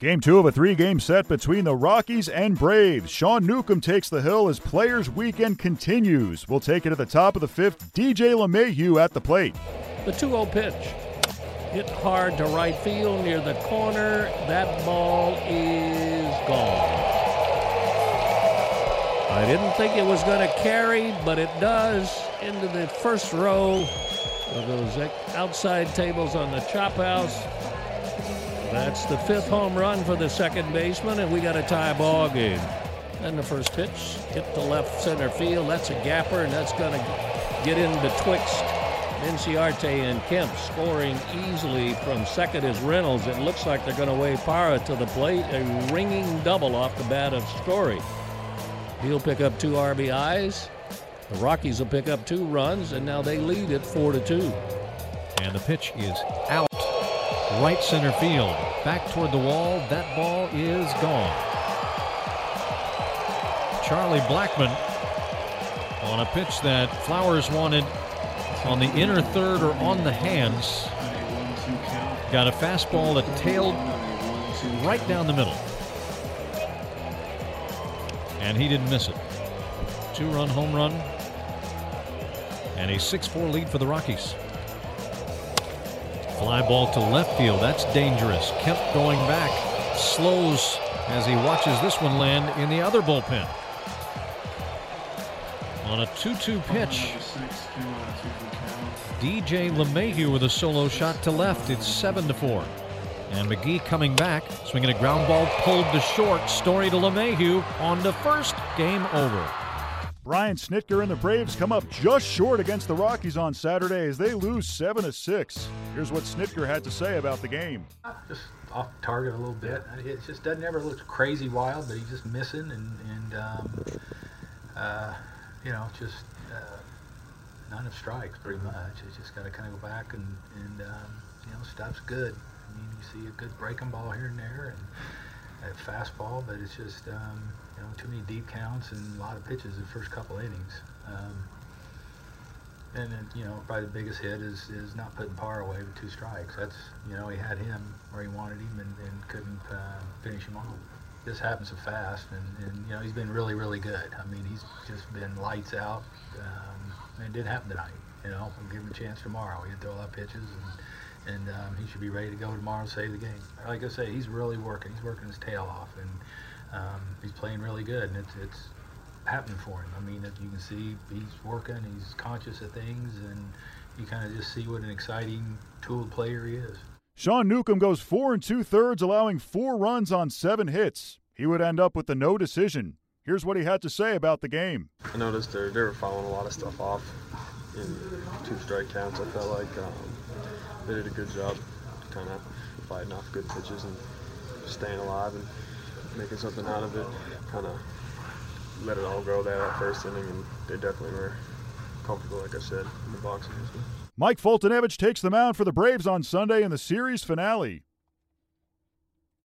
Game two of a three game set between the Rockies and Braves. Sean Newcomb takes the hill as Players Weekend continues. We'll take it at the top of the fifth. DJ LeMahieu at the plate. The 2 0 pitch. Hit hard to right field near the corner. That ball is gone. I didn't think it was going to carry, but it does into the first row of those outside tables on the chop house. That's the fifth home run for the second baseman, and we got a tie ball game. And the first pitch hit the left center field. That's a gapper, and that's going to get in betwixt Inciarte and Kemp, scoring easily from second is Reynolds. It looks like they're going to wave Parra to the plate. A ringing double off the bat of Story. He'll pick up two RBIs. The Rockies will pick up two runs, and now they lead it four to two. And the pitch is out right center field. Back toward the wall. That ball is gone. Charlie Blackmon on a pitch that Flowers wanted on the inner third or on the hands. Got a fastball that tailed right down the middle. And he didn't miss it. Two run home run. And a 6 4 lead for the Rockies. Fly ball to left field. That's dangerous. Kemp going back. Slows as he watches this one land in the other bullpen. On a 2 2 pitch. DJ LeMahieu with a solo shot to left. It's 7 to 4. And McGee coming back, swinging a ground ball pulled to short. Story to LeMahieu on the first. Game over. Brian Snitker and the Braves come up just short against the Rockies on Saturday as they lose 7 to 6. Here's what Snitker had to say about the game. Just off target a little bit. It just doesn't ever look crazy wild, but he's just missing and, and um, uh, you know, just uh, none of strikes pretty much. It's just got to kind of go back and, and um, you know, stuff's good. I mean, you see a good breaking ball here and there and a fastball, but it's just, um, you know, too many deep counts and a lot of pitches the first couple innings. Um, and then, you know, probably the biggest hit is, is not putting Parra away with two strikes. That's, you know, he had him where he wanted him and, and couldn't uh, finish him off. This happens so fast, and, and, you know, he's been really, really good. I mean, he's just been lights out. Um, and it did happen tonight. You know, we'll give him a chance tomorrow. He can throw a lot of pitches, and, and um, he should be ready to go tomorrow and save the game. Like I say, he's really working. He's working his tail off, and um, he's playing really good, and it's, it's happening for him. I mean, if you can see he's working, he's conscious of things, and you kind of just see what an exciting tool player he is. Sean Newcomb goes four and two thirds, allowing four runs on seven hits. He would end up with the no decision. Here's what he had to say about the game. I noticed they're, they were following a lot of stuff off in two strike counts. I felt like um, they did a good job kind of fighting off good pitches and staying alive and making something out of it. Kind of let it all go there that first inning, and they definitely were comfortable, like I said, in the box. Mike Foltynewicz takes the mound for the Braves on Sunday in the series finale.